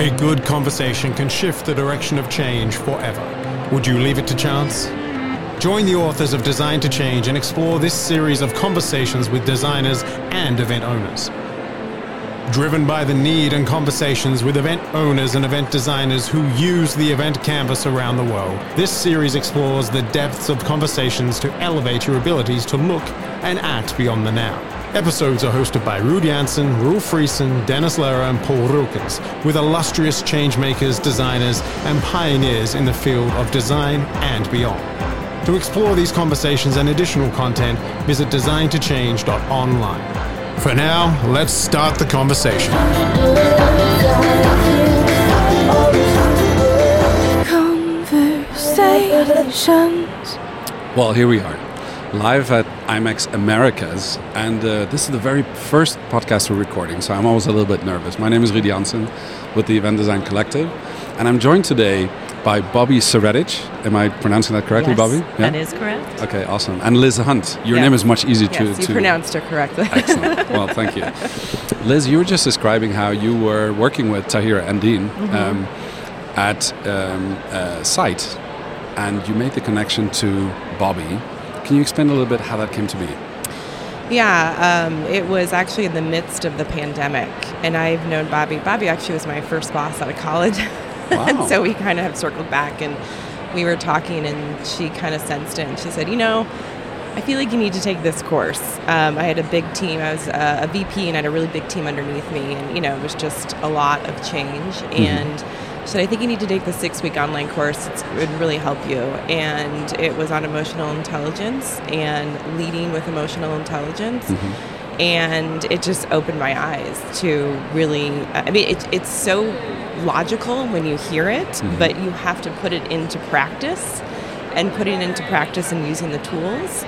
A good conversation can shift the direction of change forever. Would you leave it to chance? Join the authors of Design to Change and explore this series of conversations with designers and event owners. Driven by the need and conversations with event owners and event designers who use the event canvas around the world, this series explores the depths of conversations to elevate your abilities to look and act beyond the now. Episodes are hosted by Ruud Janssen, Roel Frissen, Dennis Lehrer, and Paul Rukens, with illustrious changemakers, designers, and pioneers in the field of design and beyond. To explore these conversations and additional content, visit designtochange.online. For now, let's start the conversation. Conversations. Well, here we are, live at IMEX Americas, and uh, this is the very first podcast we're recording, so I'm always a little bit nervous. My name is Ruud Janssen with the Event Design Collective, and I'm joined today by Bobi Seredich. Am I pronouncing that correctly, yes, Bobi? That is correct. Okay, awesome. And Liz Hunt. Your Yes. name is much easier to. Yes, you to pronounced it correctly. Excellent. Well, thank you. Liz, you were just describing how you were working with Tahira Endean Mm-hmm. um, at um, a site, and you made the connection to Bobi. Can you explain a little bit how that came to be? yeah, um, it was actually in the midst of the pandemic, and I've known Bobi. Bobi actually was my first boss out of college, Wow. and so we kind of have circled back, and we were talking, and she kind of sensed it, and she said, you know. I feel like you need to take this course. Um, I had a big team. I was uh, a VP and I had a really big team underneath me, and you know it was just a lot of change. And she said, I think you need to take the six-week online course. It's, it would really help you. And it was on emotional intelligence and leading with emotional intelligence. And it just opened my eyes to really. I mean, it, it's so logical when you hear it, but you have to put it into practice and putting it into practice and using the tools,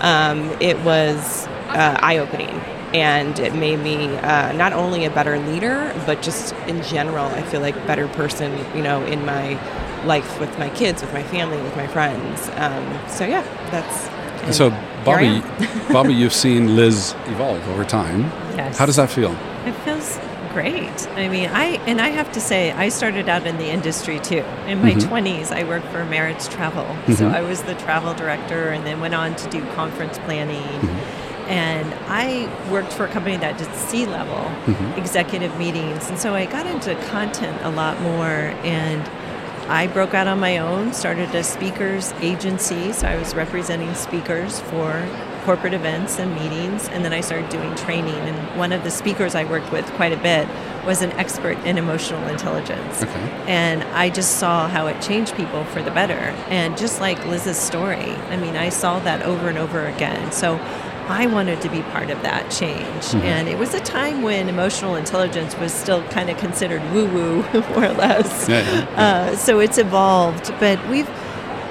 um, it was uh, eye opening. And it made me uh, not only a better leader, but just in general, I feel like a better person, you know, in my life with my kids, with my family, with my friends. Um, so, yeah, that's. and so, Bobi. Bobi, you've seen Liz evolve over time. Yes. How does that feel? It feels great. I mean, I and I have to say, I started out in the industry too. In my Mhm. 20s, I worked for Maritz Travel. So I was the travel director and then went on to do conference planning. And I worked for a company that did C level mm-hmm. executive meetings. And so I got into content a lot more. And I broke out on my own, started a speakers agency. So I was representing speakers for corporate events and meetings. And then I started doing training. And one of the speakers I worked with quite a bit was an expert in emotional intelligence. Okay. And I just saw how it changed people for the better. And just like Liz's story, I mean, I saw that over and over again. So I wanted to be part of that change. And it was a time when emotional intelligence was still kind of considered woo woo, more or less. Yeah, yeah, Uh, so it's evolved. But we've,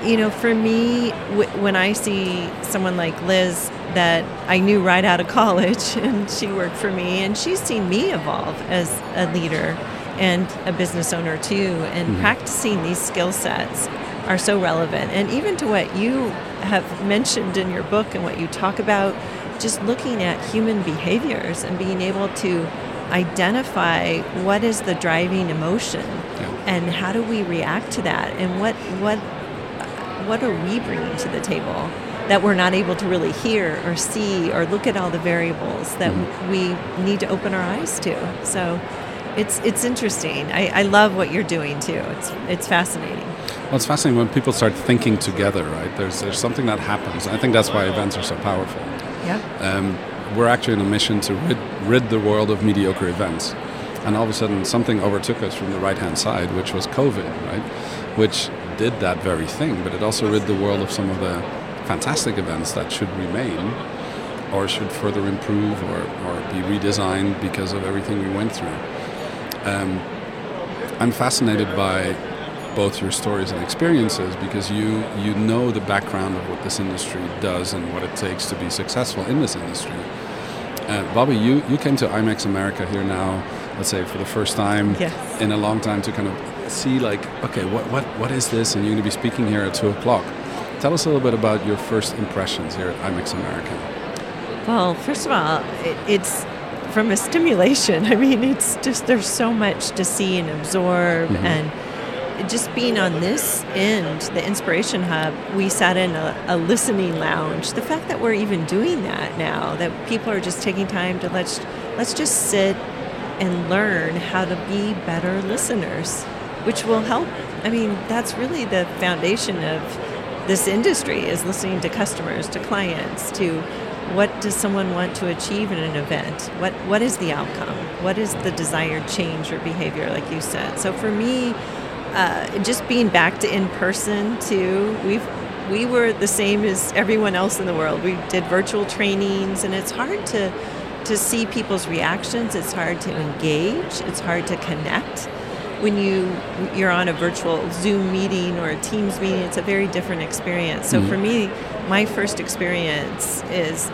you know, for me, w- when I see someone like Liz that I knew right out of college and she worked for me and she's seen me evolve as a leader and a business owner too and practicing these skill sets are so relevant. And even to what you have mentioned in your book and what you talk about just looking at human behaviors and being able to identify what is the driving emotion Yeah. and how do we react to that? And what what what are we bringing to the table that we're not able to really hear or see or look at all the variables that mm-hmm. we need to open our eyes to? So it's it's interesting. I, I love what you're doing too. It's it's fascinating Well, it's fascinating when people start thinking together, right? There's there's something that happens. I think that's why events are so powerful. yeah Um, we're actually on a mission to rid, rid the world of mediocre events. And all of a sudden, something overtook us from the right hand side, which was COVID, right? Which did that very thing, but it also rid the world of some of the fantastic events that should remain or should further improve or, or be redesigned because of everything we went through. Um, I'm fascinated by both your stories and experiences because you you know the background of what this industry does and what it takes to be successful in this industry. Uh, Bobi, you, you came to IMEX America here now, let's say for the first time Yes. in a long time to kind of see like, okay, what, what, what is this? And you're going to be speaking here at 2 o'clock. Tell us a little bit about your first impressions here at IMEX America. Well, first of all, it, it's from a stimulation. I mean, it's just there's so much to see and absorb Mhm. and just being on this end, the Inspiration Hub, we sat in a, a listening lounge. The fact that we're even doing that now, that people are just taking time to let's let's just sit and learn how to be better listeners, which will help. I mean, that's really the foundation of this industry is listening to customers, to clients, to what does someone want to achieve in an event? What what is the outcome? What is the desired change or behavior, like you said? So for me, uh, just being back to in person too, we've we were the same as everyone else in the world. We did virtual trainings, and it's hard to to see people's reactions. It's hard to engage. It's hard to connect when you you're on a virtual Zoom meeting or a Teams meeting. It's a very different experience. So Mhm. for me, my first experience is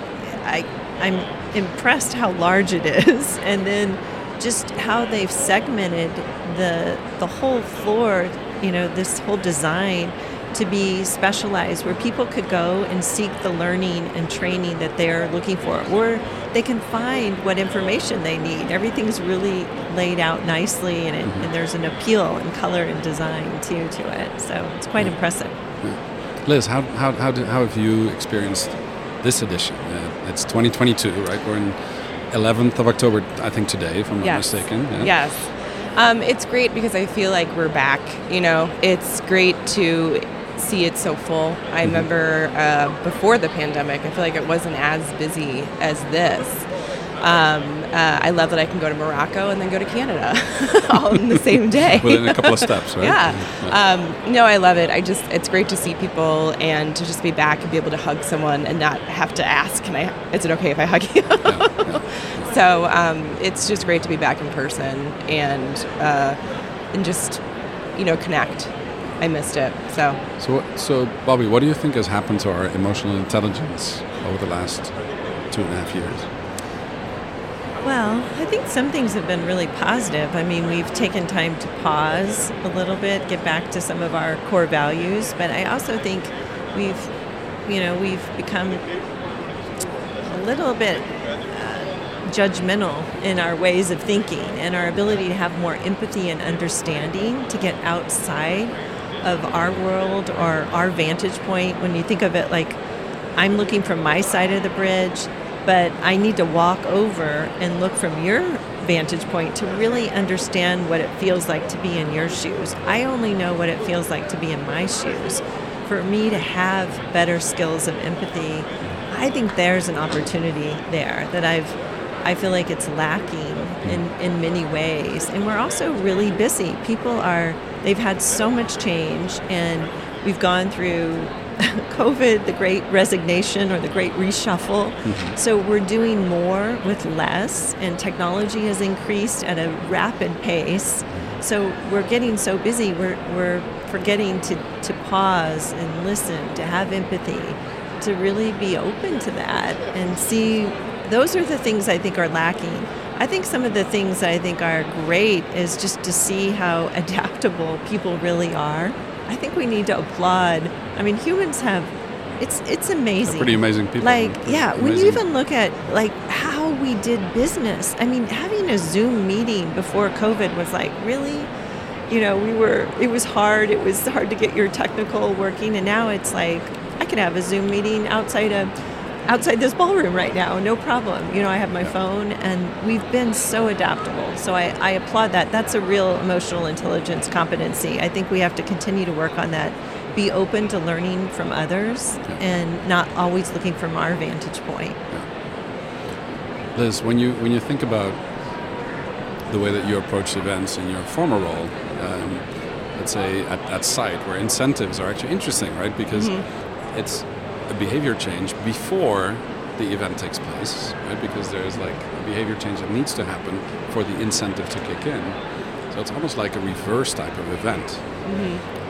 I I'm impressed how large it is, and then just how they've segmented the the whole floor. You know, this whole design to be specialized where people could go and seek the learning and training that they're looking for or they can find what information they need everything's really laid out nicely and, it, and there's an appeal and color and design too to it so it's quite impressive Liz, how, how, how, did, how have you experienced this edition? Uh, it's 2022, right? We're in 11th of October, I think today, if I'm not Yes. mistaken. Yeah. Yes. Um, it's great because I feel like we're back. You know, it's great to see it so full. I remember uh, before the pandemic, I feel like it wasn't as busy as this. Um, uh, I love that I can go to Morocco and then go to Canada all in the same day. Within a couple of steps, right? Yeah. Yeah. Um, no, I love it. I just, it's great to see people and to just be back and be able to hug someone and not have to ask, can I, is it okay if I hug you? so um, it's just great to be back in person and, uh, and just, you know, connect. I missed it. So So, so Bobi, what do you think has happened to our emotional intelligence over the last two and a half years? Well, I think some things have been really positive. I mean, we've taken time to pause a little bit, get back to some of our core values, but I also think we've, you know, we've become a little bit uh, judgmental in our ways of thinking and our ability to have more empathy and understanding to get outside of our world or our vantage point. When you think of it like I'm looking from my side of the bridge, but I need to walk over and look from your vantage point to really understand what it feels like to be in your shoes. I only know what it feels like to be in my shoes. For me to have better skills of empathy, I think there's an opportunity there that I've I feel like it's lacking in, in many ways. And we're also really busy. People are, they've had so much change, and we've gone through COVID, the great resignation or the great reshuffle. Mm-hmm. So we're doing more with less, and technology has increased at a rapid pace. So we're getting so busy, we're, we're forgetting to, to pause and listen, to have empathy, to really be open to that and see those are the things I think are lacking. I think some of the things I think are great is just to see how adaptable people really are. I think we need to applaud. I mean, humans have it's it's amazing. Pretty amazing people. Like, yeah, when you even look at like how we did business. I mean, having a Zoom meeting before COVID was like, really? You know, we were it was hard. It was hard to get your technical working and now it's like I can have a Zoom meeting outside of outside this ballroom right now, no problem. You know, I have my phone and we've been so adaptable. So I, I applaud that. That's a real emotional intelligence competency. I think we have to continue to work on that. Be open to learning from others and not always looking from our vantage point. Liz, when you when you think about the way that you approach events in your former role, um, let's say at, at site, where incentives are actually interesting, right? Because it's a behavior change before the event takes place, right? Because there's like a behavior change that needs to happen for the incentive to kick in. So it's almost like a reverse type of event.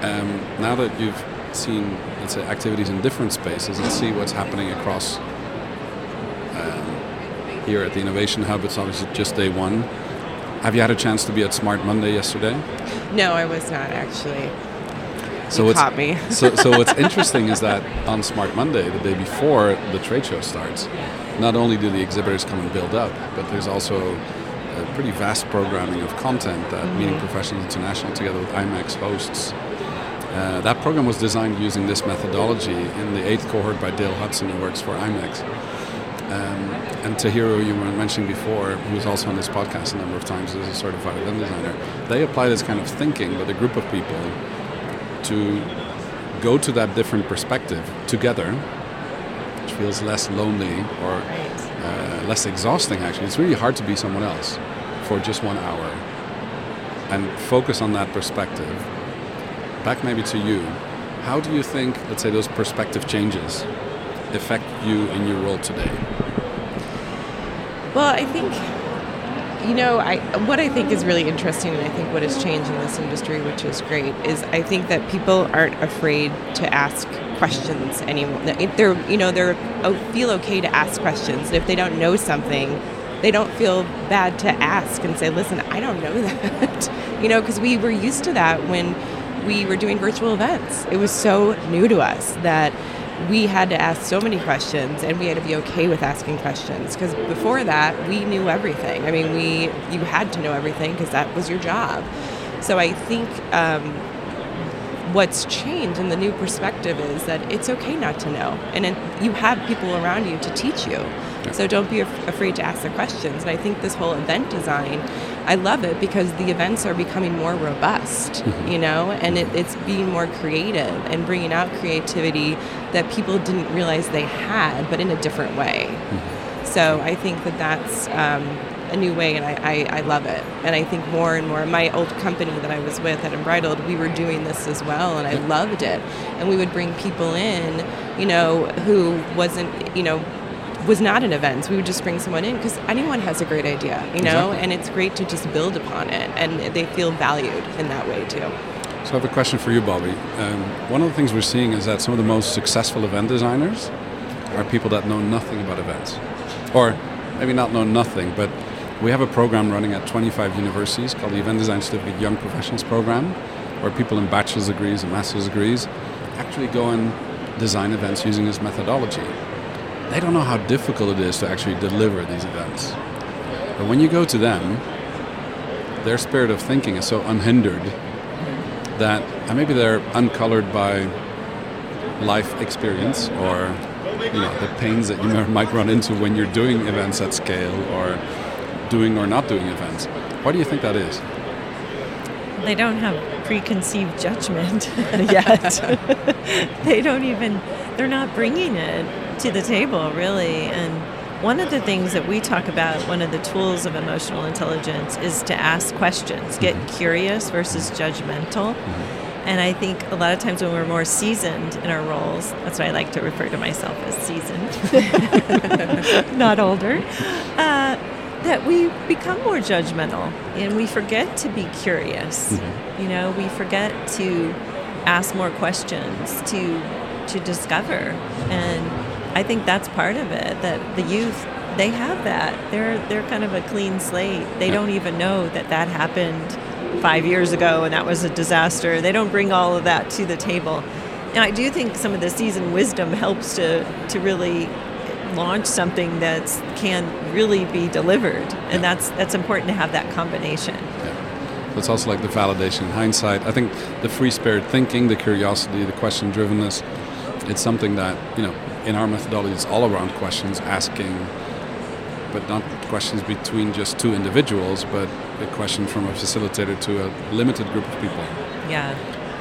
Um, now that you've seen, let's say, activities in different spaces and see what's happening across um, here at the Innovation Hub, it's obviously just day one. Have you had a chance to be at Smart Monday yesterday? no, I was not actually. So you caught me. so, so what's interesting is that on Smart Monday, the day before the trade show starts, not only do the exhibitors come and build up, but there's also a pretty vast programming of content that mm-hmm. Meeting Professionals International, together with IMEX, hosts. Uh, that program was designed using this methodology in the eighth cohort by Dale Hudson, who works for IMEX. Um, and Tahira, you were mentioning before, who was also on this podcast a number of times as a certified event designer, they apply this kind of thinking with a group of people to go to that different perspective together, which feels less lonely or uh, less exhausting actually. It's really hard to be someone else for just one hour and focus on that perspective. Back maybe to you. How do you think, let's say, those perspective changes affect you in your role today? Well, I think you know, I what I think is really interesting, and I think what has changed in this industry, which is great, is I think that people aren't afraid to ask questions anymore. They're, you know, they're oh, feel okay to ask questions. And if they don't know something, they don't feel bad to ask and say, "Listen, I don't know that," you know, because we were used to that when we were doing virtual events. It was so new to us that we had to ask so many questions and we had to be okay with asking questions. Because before that we knew everything. I mean we you had to know everything because that was your job. So i think um, what's changed in the new perspective is that it's okay not to know. And it, you have people around you to teach you. So don't be af- afraid to ask the questions. And i think this whole event design I love it because the events are becoming more robust, mm-hmm. you know, and it, it's being more creative and bringing out creativity that people didn't realize they had, but in a different way. Mm-hmm. So I think that that's um, a new way, and I, I, I, love it. And I think more and more, my old company that I was with at Embridled, we were doing this as well, and I loved it. And we would bring people in, you know, who wasn't, you know, was not an event. We would just bring someone in because anyone has a great idea, you know, exactly. and it's great to just build upon it, and they feel valued in that way too. So I have a question for you, Bobi. Um, one of the things we're seeing is that some of the most successful event designers are people that know nothing about events, or maybe not know nothing, but we have a program running at 25 universities called the Event Design Certificate Young Professionals Program, where people in bachelor's degrees and master's degrees actually go and design events using this methodology they don't know how difficult it is to actually deliver these events. But when you go to them, their spirit of thinking is so unhindered that maybe they're uncolored by life experience or you know the pains that you might run into when you're doing events at scale or doing or not doing events. Why do you think that is? They don't have preconceived judgment yet. they don't even they're not bringing it to the table, really. And one of the things that we talk about, one of the tools of emotional intelligence, is to ask questions, get mm-hmm. curious versus judgmental. Mm-hmm. And I think a lot of times when we're more seasoned in our roles, that's why I like to refer to myself as seasoned, not older, uh, that we become more judgmental and we forget to be curious. Mm-hmm. You know, we forget to ask more questions, to to discover. And I think that's part of it that the youth they have that. They're they're kind of a clean slate. They don't even know that that happened 5 years ago and that was a disaster. They don't bring all of that to the table. And I do think some of the seasoned wisdom helps to to really launch something that can really be delivered. And yeah. that's that's important to have that combination. Yeah. It's also like the validation in hindsight. I think the free spirit thinking, the curiosity, the question drivenness, it's something that, you know, in our methodology, it's all around questions, asking, but not questions between just two individuals, but a question from a facilitator to a limited group of people. Yeah.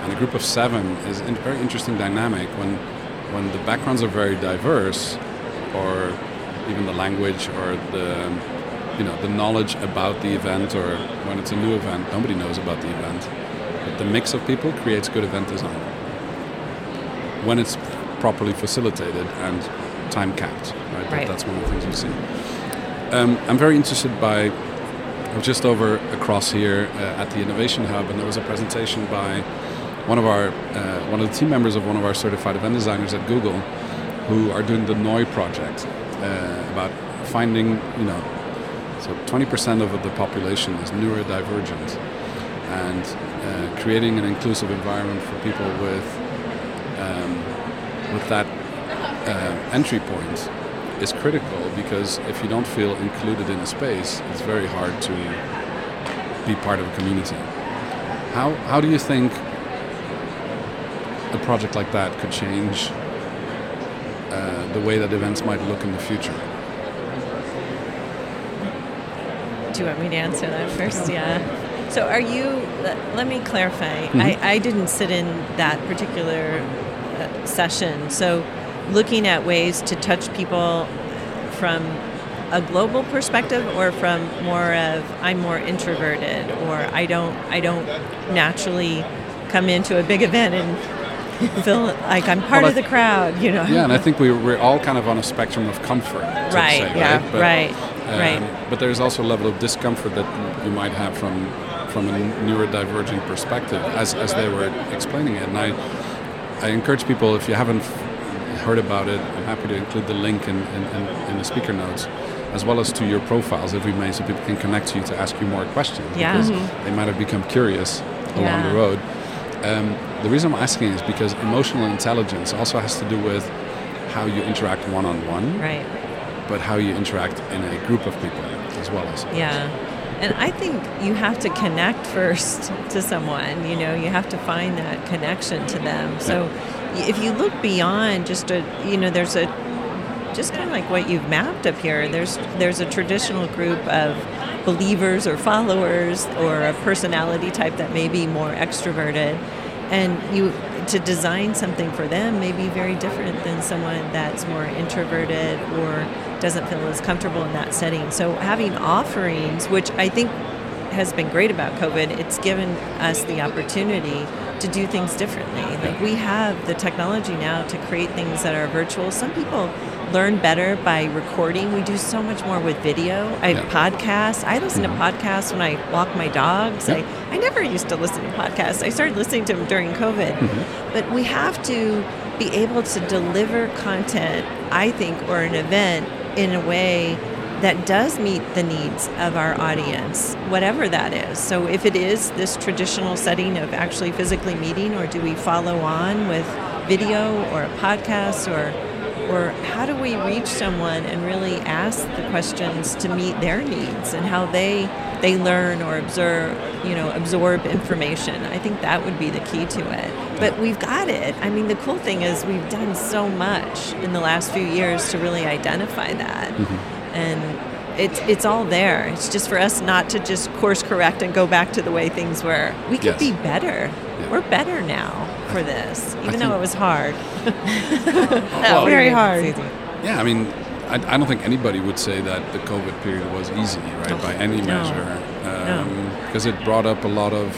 And a group of seven is a very interesting dynamic when, when the backgrounds are very diverse, or even the language or the you know the knowledge about the event or when it's a new event nobody knows about the event but the mix of people creates good event design when it's properly facilitated and time capped. Right, right. that's one of the things we see. Um, I'm very interested by. I was just over across here uh, at the Innovation Hub, and there was a presentation by one of our uh, one of the team members of one of our certified event designers at Google, who are doing the NOI project uh, about finding you know so 20% of the population is neurodivergent and uh, creating an inclusive environment for people with um, with that uh, entry point is critical because if you don't feel included in a space, it's very hard to be part of a community. How how do you think a project like that could change uh, the way that events might look in the future? Do you want me to answer that first? Yeah. So, are you? Let, let me clarify. Mm-hmm. I, I didn't sit in that particular session. So, looking at ways to touch people from a global perspective or from more of I'm more introverted or I don't I don't naturally come into a big event and feel like I'm part Well, of the crowd, you know. Yeah, and I think we, we're all kind of on a spectrum of comfort. Right, say, yeah, right? But, right, um, right. But there's also a level of discomfort that you might have from from a neurodivergent perspective, as, as they were explaining it. And I, I encourage people, if you haven't heard about it, I'm happy to include the link in, in, in, the speaker notes, as well as to your profiles, if we may, so people can connect to you to ask you more questions. Yeah. Because Mhm. they might have become curious along Yeah. the road. Um, the reason I'm asking is because emotional intelligence also has to do with how you interact one on one, Right. but how you interact in a group of people as well as. Yeah. And I think you have to connect first to someone, you know, you have to find that connection to them. So if you look beyond just a, you know, there's a, just kind of like what you've mapped up here, there's, there's a traditional group of believers or followers or a personality type that may be more extroverted. And you, to design something for them may be very different than someone that's more introverted or doesn't feel as comfortable in that setting. So having offerings, which I think has been great about COVID, it's given us the opportunity to do things differently. Like we have the technology now to create things that are virtual. Some people learn better by recording. We do so much more with video. I have Yeah. podcasts. I listen to mm-hmm. podcasts when I walk my dogs. Yeah. I, I never used to listen to podcasts. I started listening to them during COVID. Mm-hmm. But we have to be able to deliver content, I think, or an event in a way that does meet the needs of our audience, whatever that is. So if it is this traditional setting of actually physically meeting, or do we follow on with video or a podcast or or how do we reach someone and really ask the questions to meet their needs and how they they learn or observe you know absorb information? I think that would be the key to it. But we've got it. I mean the cool thing is we've done so much in the last few years to really identify that. Mm-hmm. And it's it's all there. It's just for us not to just course correct and go back to the way things were. We could Yes. be better. We're better now for this even though think- it was hard Well, very hard. Yeah, I mean, I, I don't think anybody would say that the COVID period was easy, right, by any No. measure, No. um, because it brought up a lot of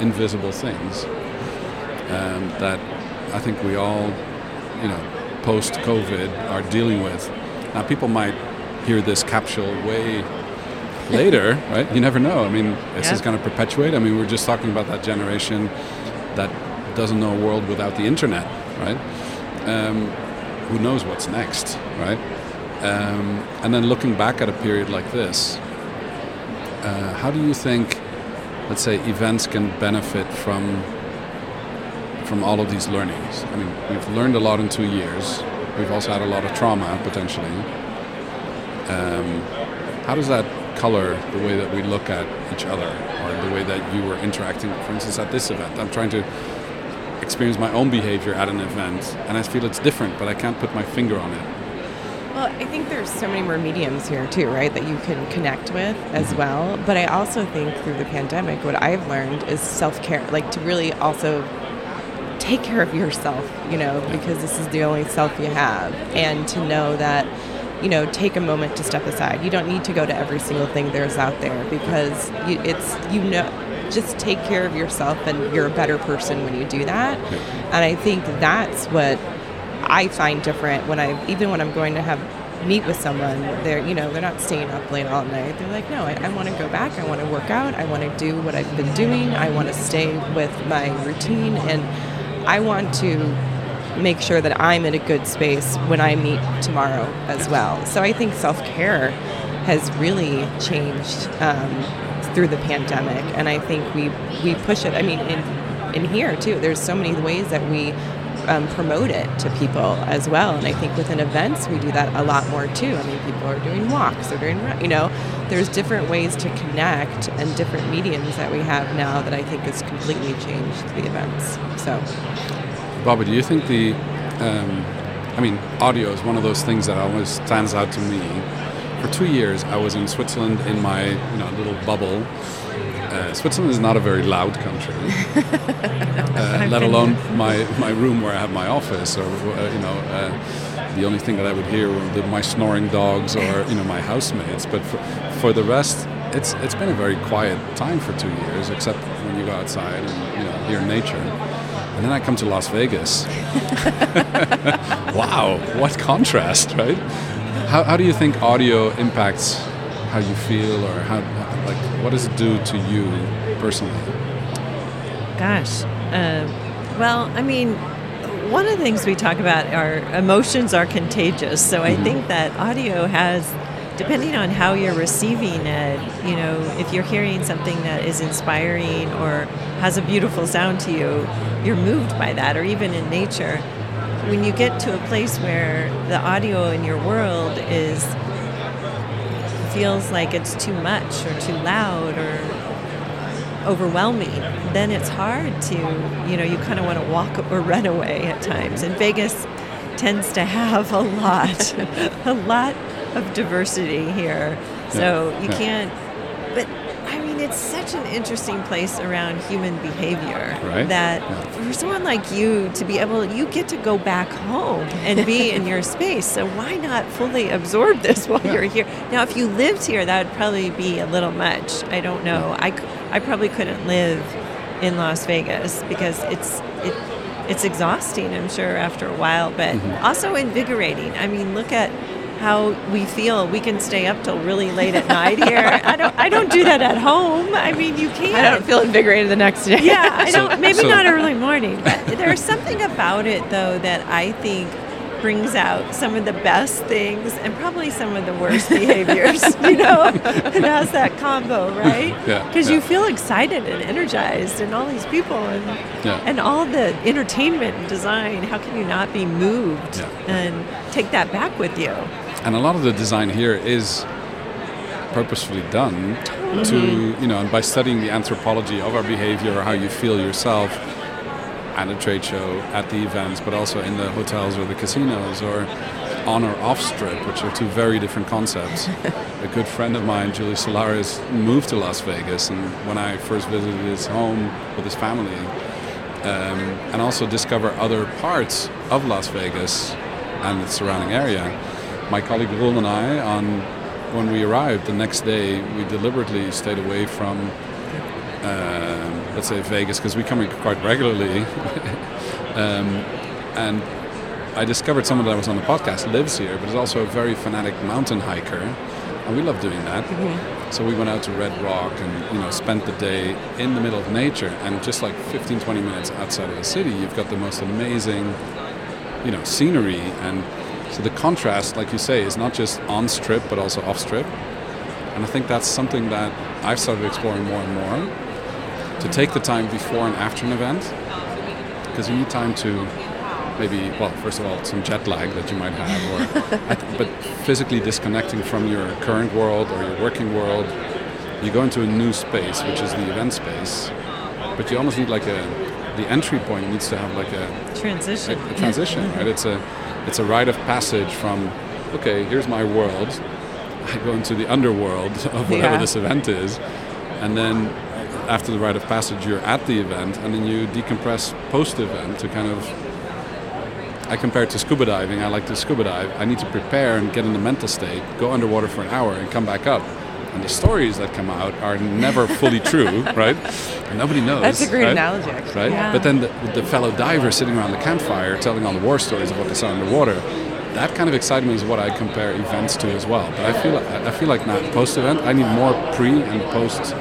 invisible things um, that I think we all, you know, post COVID are dealing with. Now, people might hear this capsule way later, right? You never know. I mean, this is Yeah. this going to perpetuate? I mean, we're just talking about that generation that doesn't know a world without the internet, right? Um, who knows what's next, right? Um, and then looking back at a period like this, uh, how do you think, let's say, events can benefit from from all of these learnings? I mean, we've learned a lot in two years. We've also had a lot of trauma potentially. Um, how does that color the way that we look at each other, or the way that you were interacting, for instance, at this event? I'm trying to experience my own behavior at an event, and I feel it's different, but I can't put my finger on it. Well, I think there's so many more mediums here too, right, that you can connect with as mm-hmm. well. But I also think through the pandemic, what I've learned is self care, like to really also take care of yourself, you know, because this is the only self you have, and to know that, you know, take a moment to step aside. You don't need to go to every single thing there's out there because you, it's you know. Just take care of yourself, and you're a better person when you do that. And I think that's what I find different when I even when I'm going to have meet with someone, they're you know they're not staying up late all night. They're like, no, I, I want to go back. I want to work out. I want to do what I've been doing. I want to stay with my routine, and I want to make sure that I'm in a good space when I meet tomorrow as well. So I think self care has really changed um, through the pandemic, and I think we we push it. I mean, in in here too, there's so many ways that we um, promote it to people as well. And I think within events, we do that a lot more too. I mean, people are doing walks, they're doing, you know, there's different ways to connect and different mediums that we have now that I think has completely changed the events. So, Bobi, do you think the, um, I mean, audio is one of those things that always stands out to me. For two years, I was in Switzerland in my you know little bubble. Uh, Switzerland is not a very loud country, uh, let alone my, my room where I have my office, or uh, you know, uh, the only thing that I would hear were the, my snoring dogs or you know my housemates. But for, for the rest, it's it's been a very quiet time for two years, except when you go outside and you know hear nature. And then I come to Las Vegas. wow, what contrast, right? How, how do you think audio impacts how you feel, or how, like, what does it do to you personally? Gosh. Uh, well, I mean, one of the things we talk about are emotions are contagious. So I Mhm. think that audio has, depending on how you're receiving it, you know, if you're hearing something that is inspiring or has a beautiful sound to you, you're moved by that, or even in nature. When you get to a place where the audio in your world is feels like it's too much or too loud or overwhelming, then it's hard to, you know, you kind of want to walk or run away at times. And Vegas tends to have a lot, a lot of diversity here. So Yeah, you yeah. can't, but it's such an interesting place around human behavior Right, that yeah. for someone like you to be able, you get to go back home and be in your space. So why not fully absorb this while Yeah. you're here? Now, if you lived here, that would probably be a little much. I don't know. I, I probably couldn't live in Las Vegas because it's it, it's exhausting. I'm sure after a while, but Mhm. also invigorating. I mean, look at how we feel. We can stay up till really late at night here. I don't. I don't do that at home. I mean, you can't. I don't feel invigorated the next day. Yeah, I So- don't. Maybe so- not early morning, but there's something about it though that I think brings out some of the best things and probably some of the worst behaviors. You know, it has that combo, right? Yeah, Because yeah. you feel excited and energized, and all these people and Yeah. and all the entertainment and design. How can you not be moved Yeah. and take that back with you? And a lot of the design here is purposefully done to, you know, and by studying the anthropology of our behavior or how you feel yourself at a trade show, at the events, but also in the hotels or the casinos or on or off strip, which are two very different concepts. a good friend of mine, Julius Solaris, moved to Las Vegas, and when I first visited his home with his family, um, and also discover other parts of Las Vegas and the surrounding area. My colleague Roel and I, on when we arrived the next day, we deliberately stayed away from, um let's say, Vegas because we come here quite regularly, um, and I discovered someone that was on the podcast lives here, but is also a very fanatic mountain hiker, and we love doing that. So we went out to Red Rock and you know spent the day in the middle of nature, and just like 15, 20 minutes outside of the city, you've got the most amazing, you know, scenery, and so the contrast, like you say, is not just on strip but also off strip, and I think that's something that I've started exploring more and more. To take the time before and after an event, because you need time to maybe, well, first of all, some jet lag that you might have, or but physically disconnecting from your current world or your working world, you go into a new space, which is the event space. But you almost need like a, the entry point needs to have like a, a, Transition. a transition, right? Mm-hmm. It's a, it's a rite of passage from, okay, here's my world. I go into the underworld of whatever Yeah. this event is, and then after the rite of passage, you're at the event, and then you decompress post-event to kind of I compare it to scuba diving. I like to scuba dive. I need to prepare and get in the mental state, go underwater for an hour, and come back up. And the stories that come out are never fully true, right? And nobody knows. That's a great right? analogy, actually. Right? Yeah. But then the, the fellow diver sitting around the campfire telling all the war stories of what they saw underwater, that kind of excitement is what I compare events to as well. But I feel like, I feel like now post-event, I need more pre and post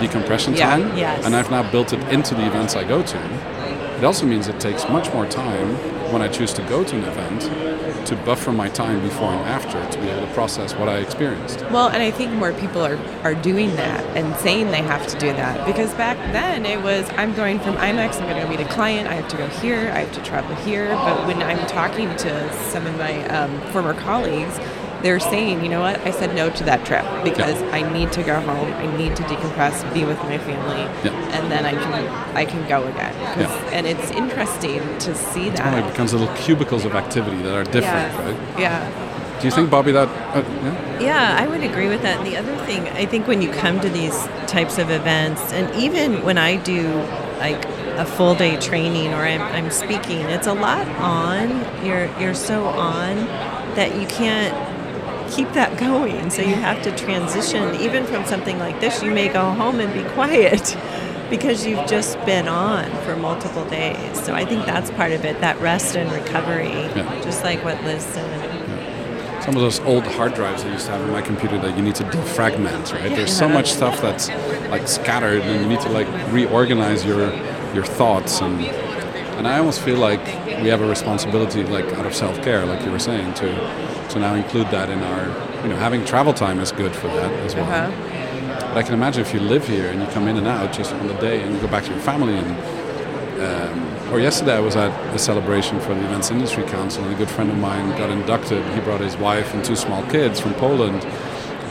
decompression Yeah. time. Yes. And I've now built it into the events I go to. It also means it takes much more time when I choose to go to an event to buffer my time before and after to be able to process what I experienced. Well, and I think more people are, are doing that and saying they have to do that because back then it was I'm going from IMEX, I'm going to go meet a client, I have to go here, I have to travel here. But when I'm talking to some of my um, former colleagues, they're saying, you know what, I said no to that trip because Yeah. I need to go home, I need to decompress, be with my family, Yeah. And then I can I can go again. Yeah. And it's interesting to see that. It becomes little cubicles of activity that are different, yeah. right? Yeah. Do you think, Bobi, that uh, yeah? Yeah, I would agree with that. And the other thing, I think when you come to these types of events, and even when I do like a full day training or I'm, I'm speaking, it's a lot on. You're you're so on that you can't keep that going. So you have to transition. Even from something like this, you may go home and be quiet because you've just been on for multiple days. So I think that's part of it. That rest and recovery, Yeah. just like what Liz said. some of those old hard drives I used to have in my computer that you need to defragment, right? There's so much stuff that's like scattered, and you need to like reorganize your your thoughts, and and I almost feel like we have a responsibility, like out of self care, like you were saying, to to now include that in our, you know, having travel time is good for that as well. Uh-huh. But I can imagine if you live here and you come in and out just on the day, and you go back to your family and or yesterday I was at a celebration for the Events Industry Council, and a good friend of mine got inducted. He brought his wife and two small kids from Poland,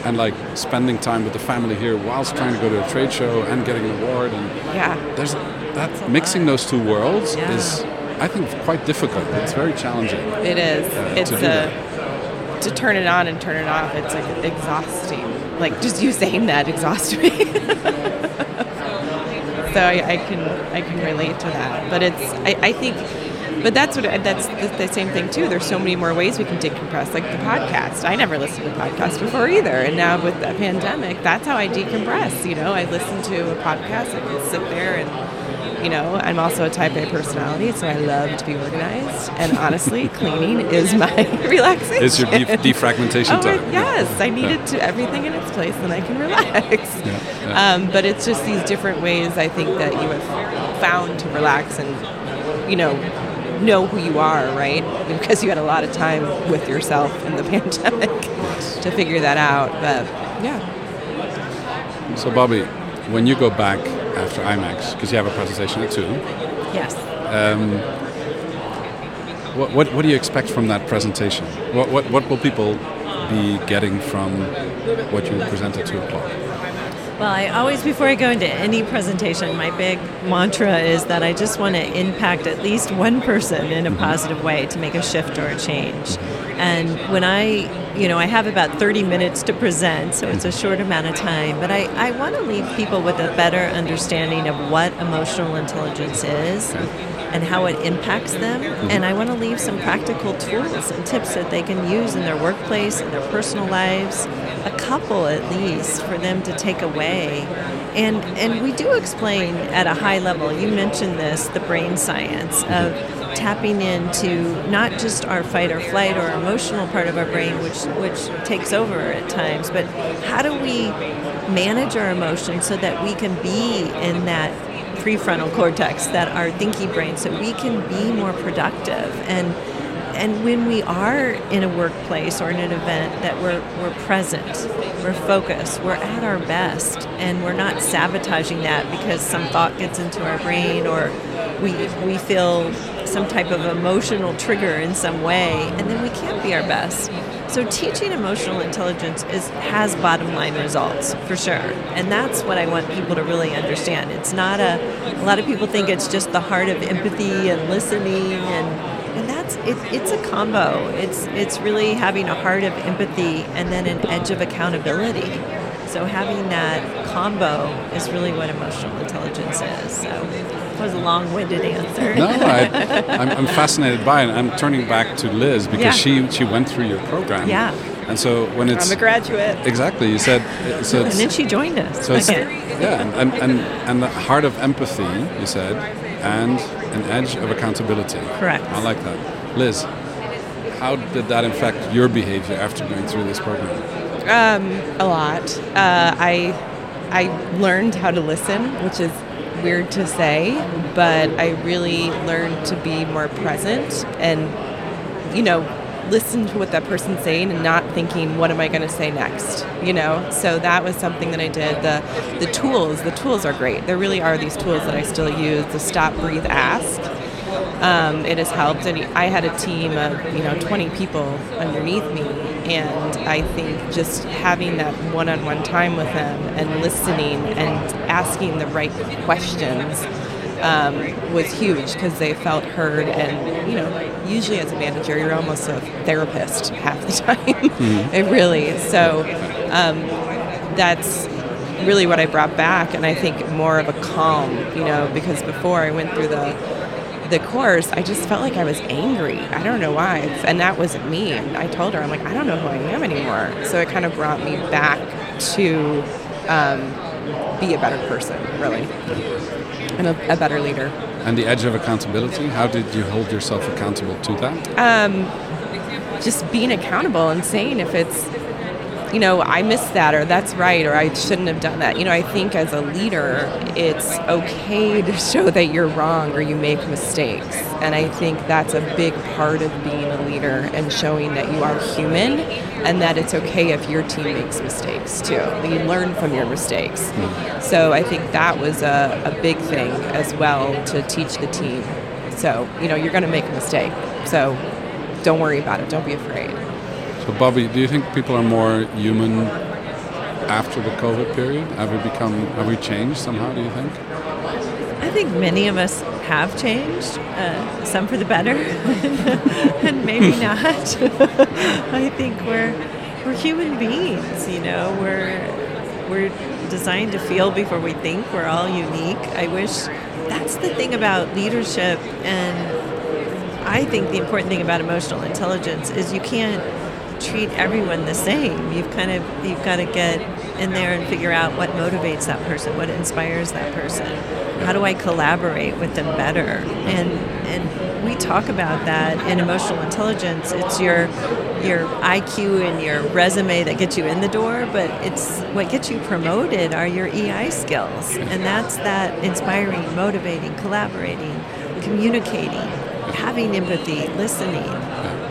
and like spending time with the family here whilst trying to go to a trade show and getting an award. And Yeah. there's that mixing those two worlds Yeah. is, I think, quite difficult. It's very challenging. It is. Uh, it's to a to turn it on and turn it off. It's like exhausting. Like just you saying that exhausts me. so I, I can I can relate to that. But it's I, I think. But that's what that's the, the same thing too. There's so many more ways we can decompress, like the podcast. I never listened to podcasts before either, and now with the pandemic, that's how I decompress. You know, I listen to a podcast. I can sit there and you know, I'm also a type A personality, so I love to be organized. And honestly, cleaning is my relaxation. It's your def- defragmentation oh, time. it- yes, I need Yeah. it to everything in its place, and I can relax. yeah. Um, but it's just these different ways I think that you have found to relax and, you know, know who you are, right? Because you had a lot of time with yourself in the pandemic to figure that out. But yeah. So, Bobi, when you go back after IMEX, because you have a presentation at two, Yes. Um, what, what, what do you expect from that presentation? What, what, what will people be getting from what you present at 2 o'clock? Well, I always, before I go into any presentation, my big mantra is that I just want to impact at least one person in a positive way to make a shift or a change. And when I, you know, I have about 30 minutes to present, so it's a short amount of time, but I, I want to leave people with a better understanding of what emotional intelligence is and how it impacts them. Mm-hmm. And I want to leave some practical tools and tips that they can use in their workplace, in their personal lives, a couple at least for them to take away. And and we do explain at a high level. You mentioned this, the brain science of tapping into not just our fight or flight or emotional part of our brain which which takes over at times, but how do we manage our emotions so that we can be in that prefrontal cortex, that our thinky brain, so we can be more productive. And and when we are in a workplace or in an event, that we're we're present, we're focused, we're at our best, and we're not sabotaging that because some thought gets into our brain or we we feel some type of emotional trigger in some way, and then we can't be our best. So teaching emotional intelligence is has bottom line results for sure, and that's what I want people to really understand. It's not a a lot of people think it's just the heart of empathy and listening and it, it's a combo. It's it's really having a heart of empathy and then an edge of accountability. So having that combo is really what emotional intelligence is. So that was a long-winded answer. No, I, I'm, I'm fascinated by it. I'm turning back to Liz because Yeah. she, she went through your program. Yeah. And so when it's. I'm a graduate. Exactly, you said. So and then she joined us. So it's, again. yeah, and, and, and the heart of empathy, you said, and an edge of accountability. Correct. I like that. Liz, how did that affect your behavior after going through this program? Um, a lot. Uh, I I learned how to listen, which is weird to say, but I really learned to be more present and, you know, listen to what that person's saying and not thinking, what am I going to say next? You know, so that was something that I did. The the tools, the tools are great. There really are these tools that I still use. The stop, breathe, ask. Um, it has helped, and I had a team of you know 20 people underneath me, and I think just having that one-on-one time with them and listening and asking the right questions um, was huge because they felt heard and you know usually as a manager you're almost a therapist half the time mm-hmm. it really so um, that's really what I brought back and I think more of a calm you know because before I went through the the course, I just felt like I was angry. I don't know why. And that wasn't me. And I told her, I'm like, I don't know who I am anymore. So it kind of brought me back to um, be a better person, really, and a, a, better leader. And the edge of accountability, how did you hold yourself accountable to that? Um, just being accountable and saying if it's you know, I missed that, or that's right, or I shouldn't have done that. You know, I think as a leader, it's okay to show that you're wrong or you make mistakes. And I think that's a big part of being a leader and showing that you are human and that it's okay if your team makes mistakes too. You learn from your mistakes. Mm-hmm. So I think that was a, a big thing as well to teach the team. So, you know, you're going to make a mistake. So don't worry about it. Don't be afraid. So, Bobi, do you think people are more human after the COVID period? Have we become, have we changed somehow? Do you think? I think many of us have changed, uh, some for the better, and maybe not. I think we're we're human beings. You know, we're we're designed to feel before we think. We're all unique. I wish that's the thing about leadership, and I think the important thing about emotional intelligence is you can't treat everyone the same. You've kind of you've got to get in there and figure out what motivates that person, what inspires that person. How do I collaborate with them better? And and we talk about that in emotional intelligence. It's your your IQ and your resume that gets you in the door, but it's what gets you promoted are your EI skills. And that's that inspiring, motivating, collaborating, communicating, having empathy, listening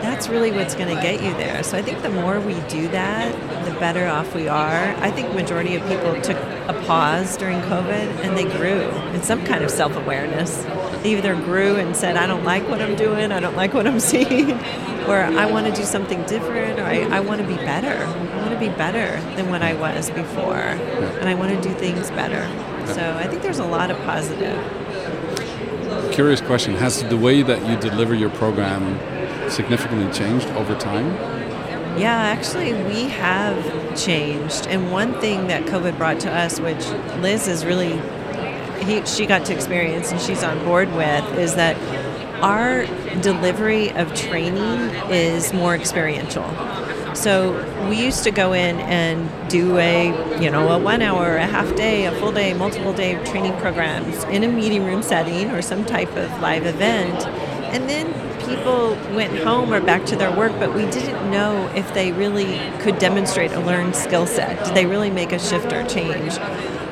that's really what's going to get you there. So I think the more we do that, the better off we are. I think majority of people took a pause during COVID and they grew in some kind of self-awareness. They either grew and said, I don't like what I'm doing, I don't like what I'm seeing, or I want to do something different, or I, I want to be better. I want to be better than what I was before, and I want to do things better. So I think there's a lot of positive. Curious question: Has the way that you deliver your program significantly changed over time? Yeah, actually, we have changed. And one thing that COVID brought to us, which Liz is really, he, she got to experience and she's on board with, is that our delivery of training is more experiential. So we used to go in and do a, you know, a one hour, a half day, a full day, multiple day training programs in a meeting room setting or some type of live event. And then people went home or back to their work, but we didn't know if they really could demonstrate a learned skill set. Did they really make a shift or change?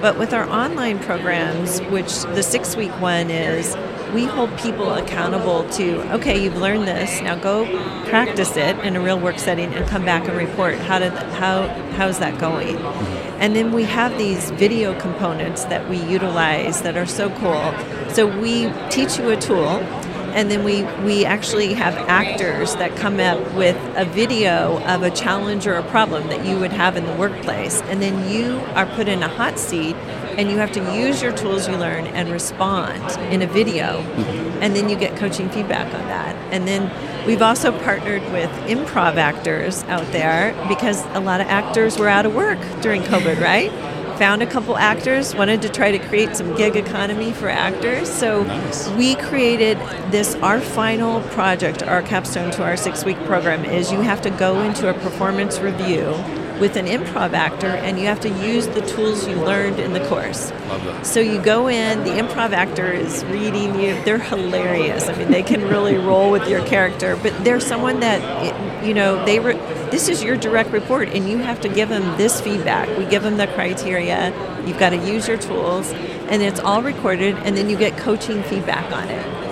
But with our online programs, which the six week one is, we hold people accountable to okay you've learned this now go practice it in a real work setting and come back and report. How did how how's that going? And then we have these video components that we utilize that are so cool. So we teach you a tool and then we we actually have actors that come up with a video of a challenge or a problem that you would have in the workplace. And then you are put in a hot seat and you have to use your tools you learn and respond in a video mm-hmm. and then you get coaching feedback on that and then we've also partnered with improv actors out there because a lot of actors were out of work during covid right found a couple actors, wanted to try to create some gig economy for actors. So nice. we created this. Our final project, our capstone to our six week program, is you have to go into a performance review with an improv actor, and you have to use the tools you learned in the course. Love that. So you go in, the improv actor is reading you. They're hilarious. I mean, they can really roll with your character, but they're someone that, you know, they. Re- this is your direct report, and you have to give them this feedback. We give them the criteria. You've got to use your tools, and it's all recorded, and then you get coaching feedback on it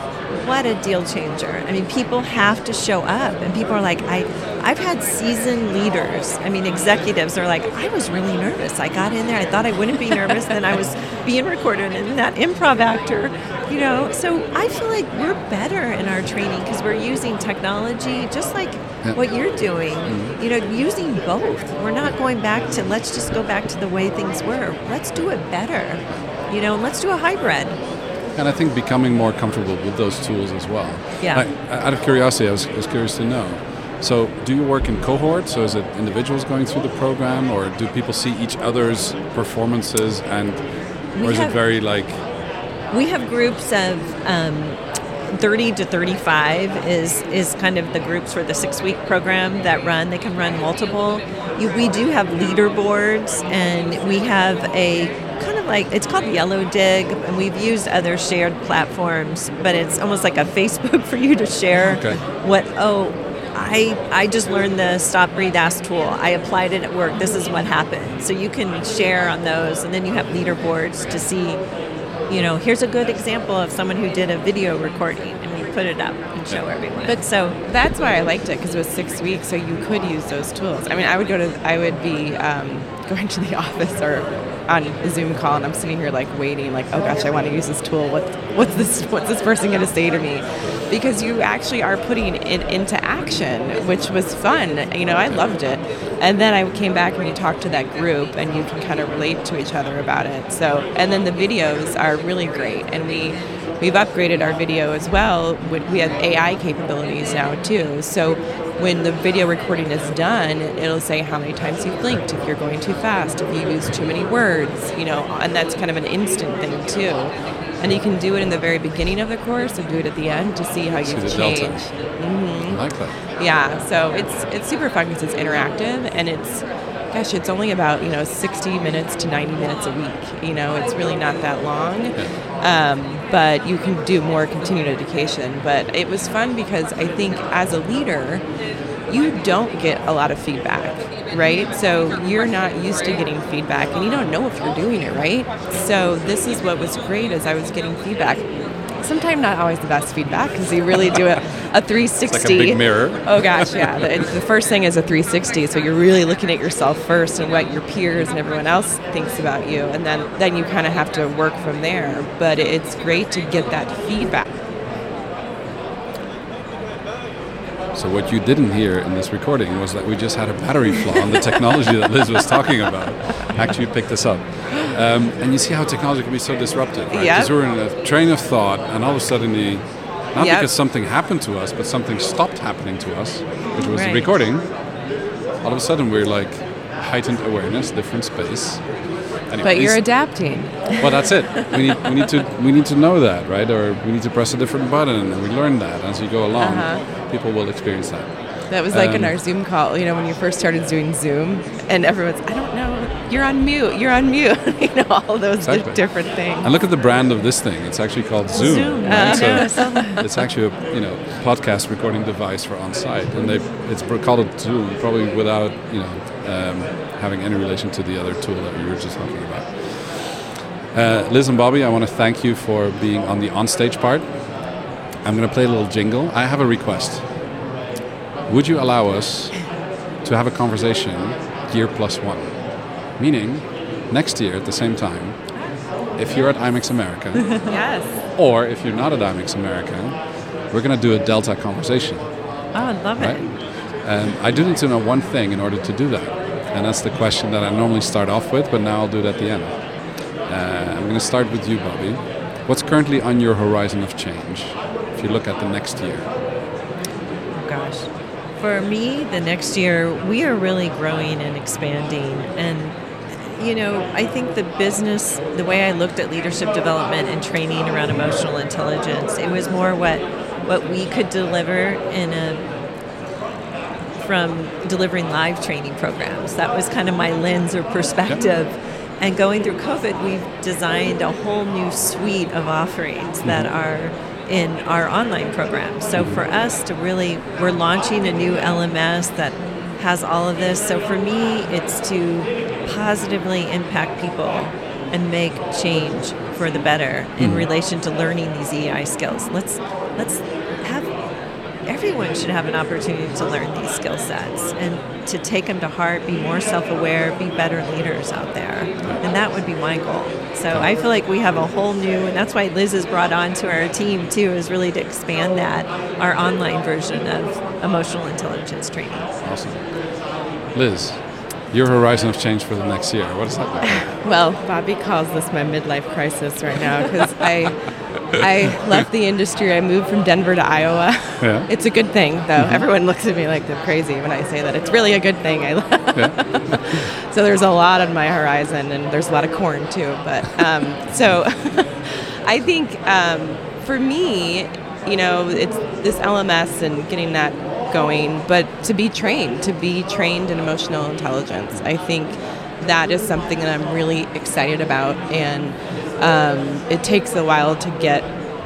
what a deal changer. I mean, people have to show up, and people are like, I, I've had seasoned leaders. I mean, executives are like, I was really nervous. I got in there, I thought I wouldn't be nervous, then I was being recorded, and that improv actor, you know. So I feel like we're better in our training because we're using technology, just like Yeah. what you're doing. Mm-hmm. You know, using both. We're not going back to let's just go back to the way things were. Let's do it better. You know, let's do a hybrid. And I think becoming more comfortable with those tools as well. Yeah. I, out of curiosity, I was, was curious to know. So, do you work in cohorts? So, is it individuals going through the program, or do people see each other's performances, and We or is have- it very like We have groups of um, 30 to 35 is is kind of the groups for the six week program that run. They can run multiple. You, we do have leaderboards, and we have a of like it's called Yellowdig, and we've used other shared platforms, but it's almost like a Facebook for you to share Okay. what oh. I, I just learned the stop breathe ask tool. I applied it at work. This is what happened. So you can share on those, and then you have leaderboards to see you know, here's a good example of someone who did a video recording and you put it up and show everyone. But so that's why I liked it because it was six weeks, so you could use those tools. I mean, I would go to, I would be um, going to the office or on a Zoom call, and I'm sitting here like waiting, like, oh gosh, I want to use this tool. What, what's this? What's this person going to say to me? Because you actually are putting it into action, which was fun. You know, I loved it. And then I came back and we talked to that group, and you can kind of relate to each other about it. So, and then the videos are really great, and we we've upgraded our video as well. We we have AI capabilities now too. So when the video recording is done, it'll say how many times you blinked, if you're going too fast, if you use too many words, you know, and that's kind of an instant thing too. And you can do it in the very beginning of the course and do it at the end to see how you've the delta. changed. I like that? Mm-hmm. Yeah, so it's it's super fun because it's interactive and it's gosh, it's only about you know 60 minutes to 90 minutes a week. You know, it's really not that long, um, but you can do more continued education. But it was fun because I think as a leader, you don't get a lot of feedback, right? So you're not used to getting feedback, and you don't know if you're doing it right. So this is what was great as I was getting feedback. Sometimes not always the best feedback because you really do a, a 360. It's like a big mirror. Oh gosh, yeah. The, the first thing is a 360, so you're really looking at yourself first and what your peers and everyone else thinks about you, and then then you kind of have to work from there. But it's great to get that feedback. So what you didn't hear in this recording was that we just had a battery flaw on the technology that Liz was talking about. Actually, picked this up, um, and you see how technology can be so disruptive, right? Yep. Because we're in a train of thought, and all of a sudden, the, not Yep. because something happened to us, but something stopped happening to us, which was the recording. All of a sudden, we're like heightened awareness, different space. Anyway, But you're adapting. well, that's it. We need, we need to we need to know that, right? Or we need to press a different button, and we learn that as you go along. Uh-huh. People will experience that. That was like in Um, our Zoom call, you know, when you first started doing Zoom, and everyone's, I don't know, you're on mute, you're on mute, you know, all those Exactly. different things. And look at the brand of this thing. It's actually called Zoom. Zoom. right? Uh, So yeah, I saw that. it's actually a you know podcast recording device for on site, and they it's called a Zoom probably without you know um, having any relation to the other tool that we were just talking about. Uh, Liz and Bobi, I want to thank you for being on the onstage part. I'm going to play a little jingle. I have a request. Would you allow us to have a conversation year plus one? Meaning, next year at the same time, if you're at IMEX America, yes. or if you're not at IMEX America, we're going to do a Delta conversation. oh, I love Right? it. And I do need to know one thing in order to do that. And that's the question that I normally start off with, but now I'll do it at the end. Uh, I'm going to start with you, Bobi. What's currently on your horizon of change if you look at the next year? Oh, gosh. For me, the next year, we are really growing and expanding. And, you know, I think the business, the way I looked at leadership development and training around emotional intelligence, it was more what what we could deliver in a from delivering live training programs. That was kind of my lens or perspective. And going through COVID, we've designed a whole new suite of offerings mm-hmm. that are in our online program. So for us to really, we're launching a new LMS that has all of this. So for me, it's to positively impact people and make change for the better in mm. relation to learning these EI skills. Let's let's everyone should have an opportunity to learn these skill sets and to take them to heart, be more self-aware, be better leaders out there. And that would be my goal. So I feel like we have a whole new, and that's why Liz is brought on to our team too, is really to expand that, our online version of emotional intelligence training. Awesome. Liz, your horizon of change for the next year, what is that? like well, Bobi calls this my midlife crisis right now because I I left the industry. I moved from Denver to Iowa. Yeah. It's a good thing, though. Mm-hmm. Everyone looks at me like I'm crazy when I say that. It's really a good thing. I yeah. so there's a lot on my horizon, and there's a lot of corn too. But um, so I think um, for me, you know, it's this LMS and getting that going, but to be trained, to be trained in emotional intelligence. I think that is something that I'm really excited about, and um, it takes a while to get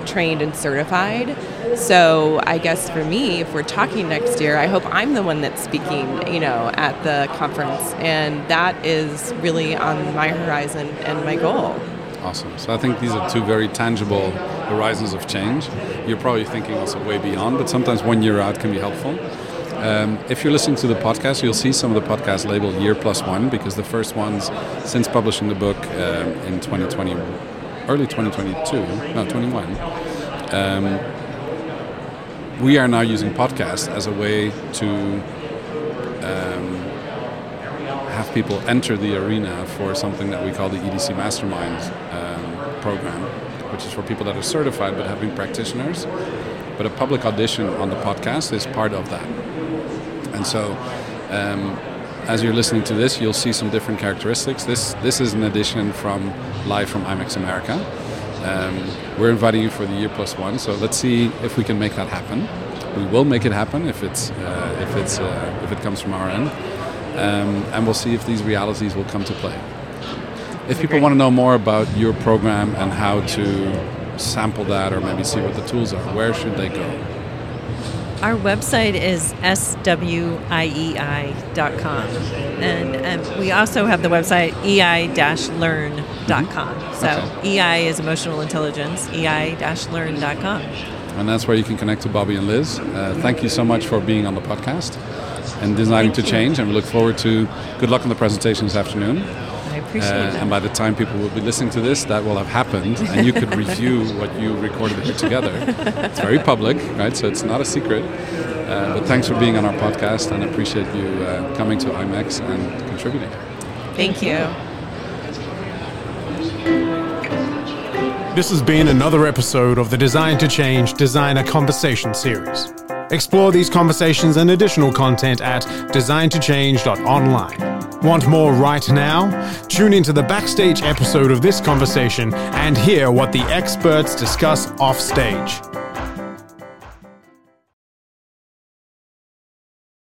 trained and certified. So I guess for me, if we're talking next year, I hope I'm the one that's speaking, you know, at the conference, and that is really on my horizon and my goal. Awesome. So I think these are two very tangible horizons of change. You're probably thinking also way beyond, but sometimes one year out can be helpful. Um, if you're listening to the podcast, you'll see some of the podcasts labeled year plus one because the first ones since publishing the book um, in 2020, early 2022, no, 21, um, we are now using podcasts as a way to um, have people enter the arena for something that we call the EDC Mastermind um, program, which is for people that are certified but have been practitioners. But a public audition on the podcast is part of that. And so, um, as you're listening to this, you'll see some different characteristics. This this is an edition from live from IMEX America. Um, we're inviting you for the year plus one, so let's see if we can make that happen. We will make it happen if it's uh, if it's uh, if it comes from our end, um, and we'll see if these realities will come to play. If people want to know more about your program and how to sample that, or maybe see what the tools are, where should they go? Our website is swiei.com. And um, we also have the website ei-learn.com. Mm-hmm. So okay. EI is emotional intelligence, ei-learn.com. And that's where you can connect to Bobi and Liz. Uh, thank you so much for being on the podcast and designing thank to you. change. And we look forward to good luck on the presentation this afternoon appreciate uh, And by the time people will be listening to this, that will have happened, and you could review what you recorded here together. It's very public, right? So it's not a secret. Uh, but thanks for being on our podcast, and appreciate you uh, coming to IMEX and contributing. Thank you. This has been another episode of the Design to Change Designer Conversation series. Explore these conversations and additional content at designtochange.online. Want more right now? Tune into the backstage episode of this conversation and hear what the experts discuss offstage.